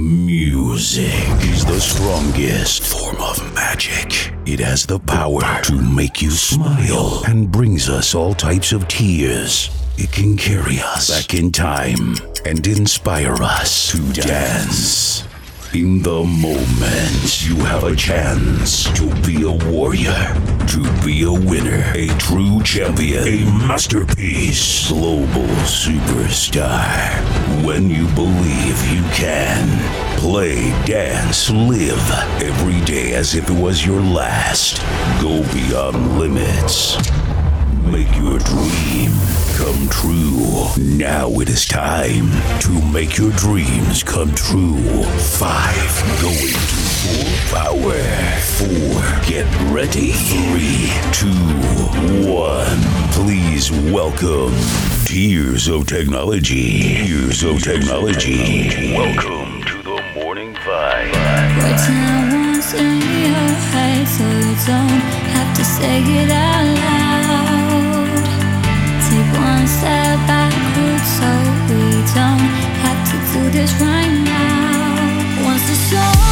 Music is the strongest form of magic. It has the power to make you smile and brings us all types of tears. It can carry us back in time and inspire us to dance. In the moment, you have a chance to be a warrior, to be a winner, a true champion, a masterpiece, global superstar. When you believe you can, play, dance, live every day as if it was your last. Go beyond limits. Make your dream come true. Now it is time to make your dreams come true. Five, going to full power. Four, get ready. Three, two, one. Please welcome Tears of Technology. Tears of Technology. Welcome to the Morning Vibe. Words now once in your head, so you don't have to say it out loud. Take one step backwards, so we don't have to do this right now. Once it's all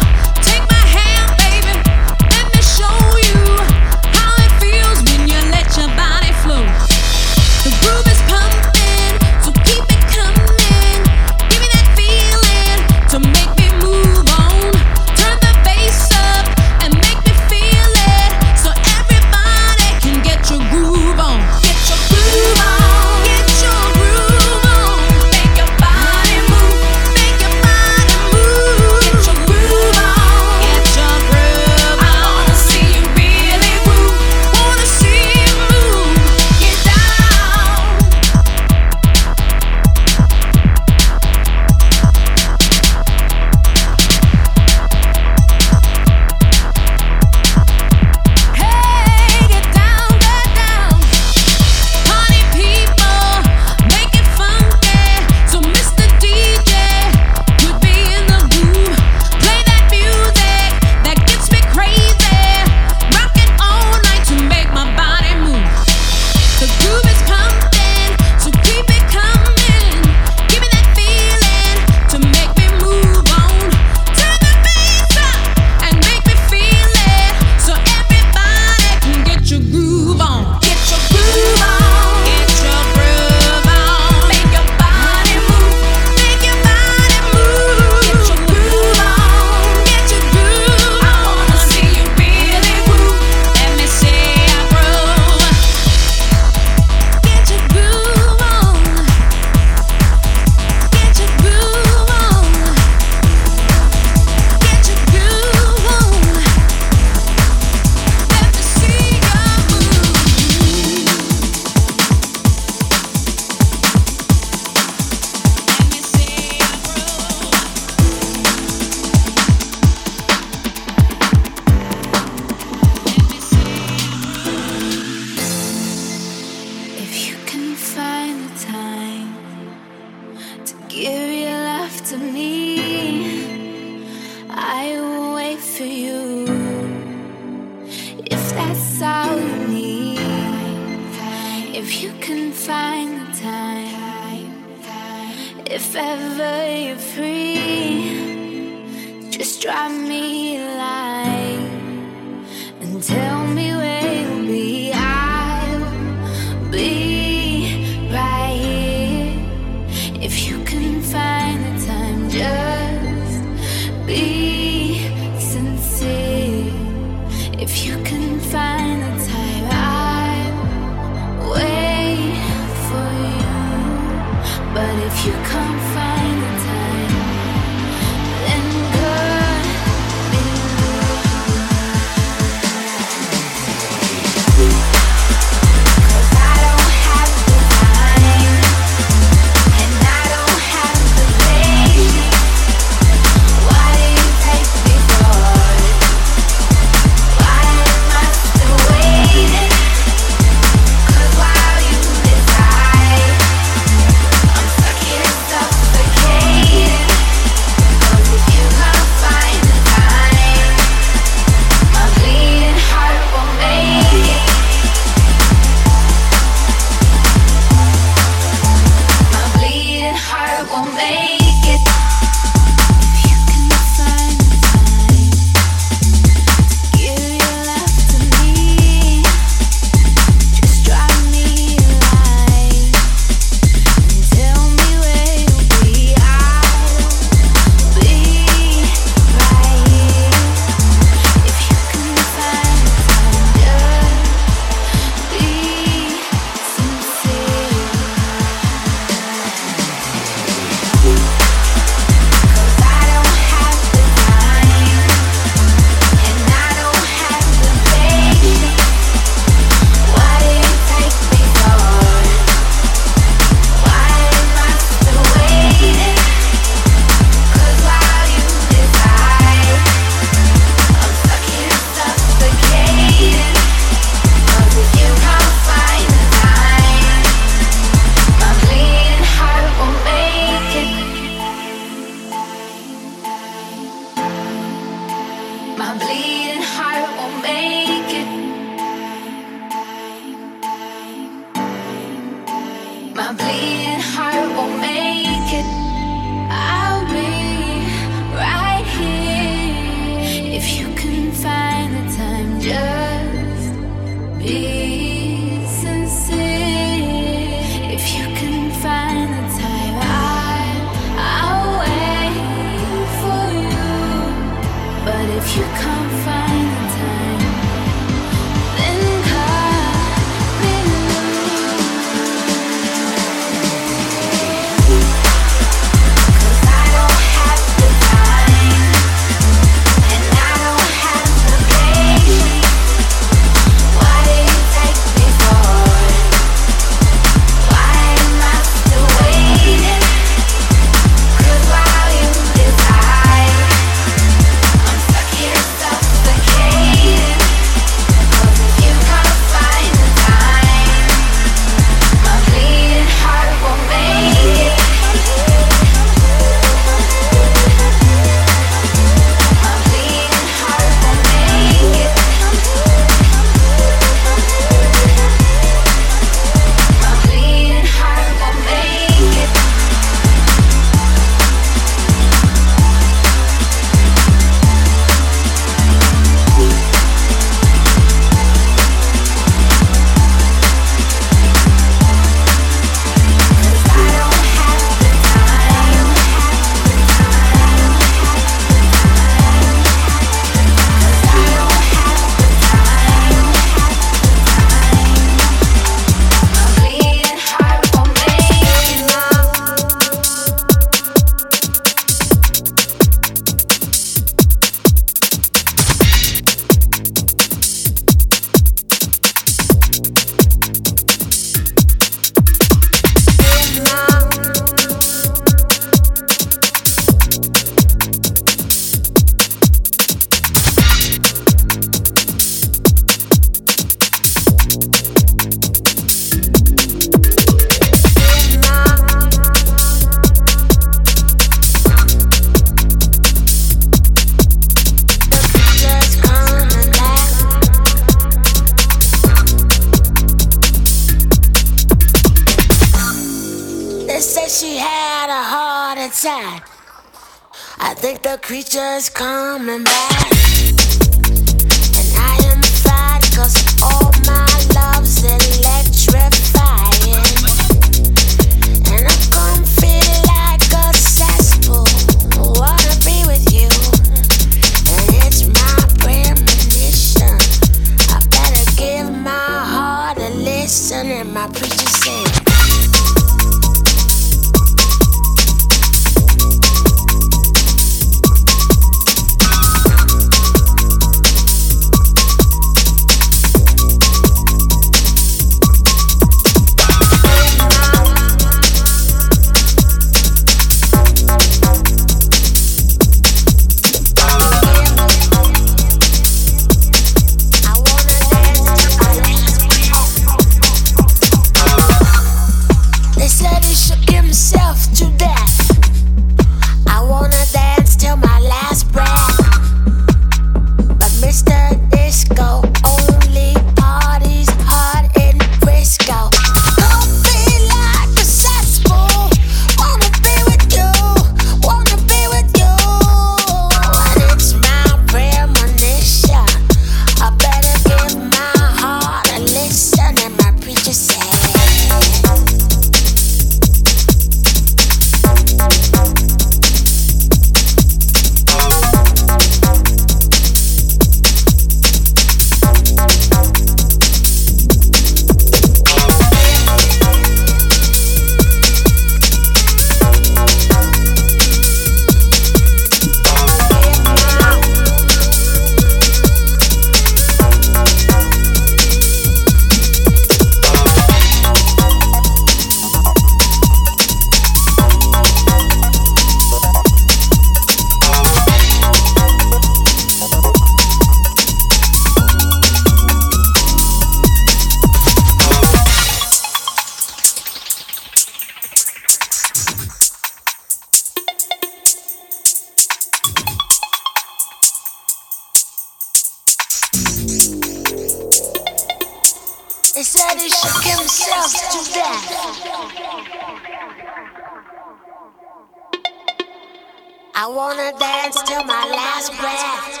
I wanna dance till my last breath.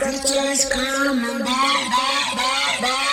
Creatures come and back, back, back, back.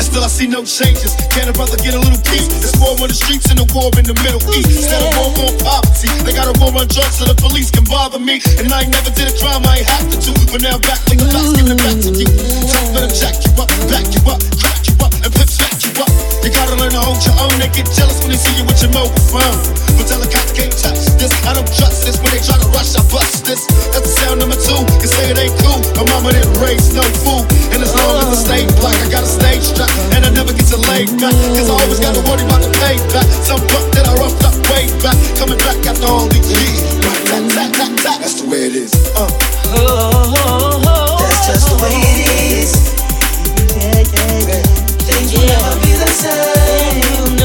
And still I see no changes. Can a brother get a little peace? There's war on the streets and a war in the Middle East. Instead of war on poverty, they got a war on drugs so the police can bother me. And I ain't never did a crime I ain't have to do. But now I'm back like the facts, giving it back to you. Time for them jack you up, back you up, crack you up, and pimp you gotta learn to hold your own. They get jealous when they see you with your mobile phone. But tell the cops can't touch this. I don't trust this. When they try to rush, I bust this. That's the sound number two. You say it ain't cool. My mama didn't raise no fool. And as long as I stay black, I got a stage strap. And I never get to lay back. Cause I always gotta worry about the payback. Some that I roughed up way back. Coming back after all years. That's the way it is. Uh. That's just the way it is. Yeah, yeah, yeah. Things will never be the same.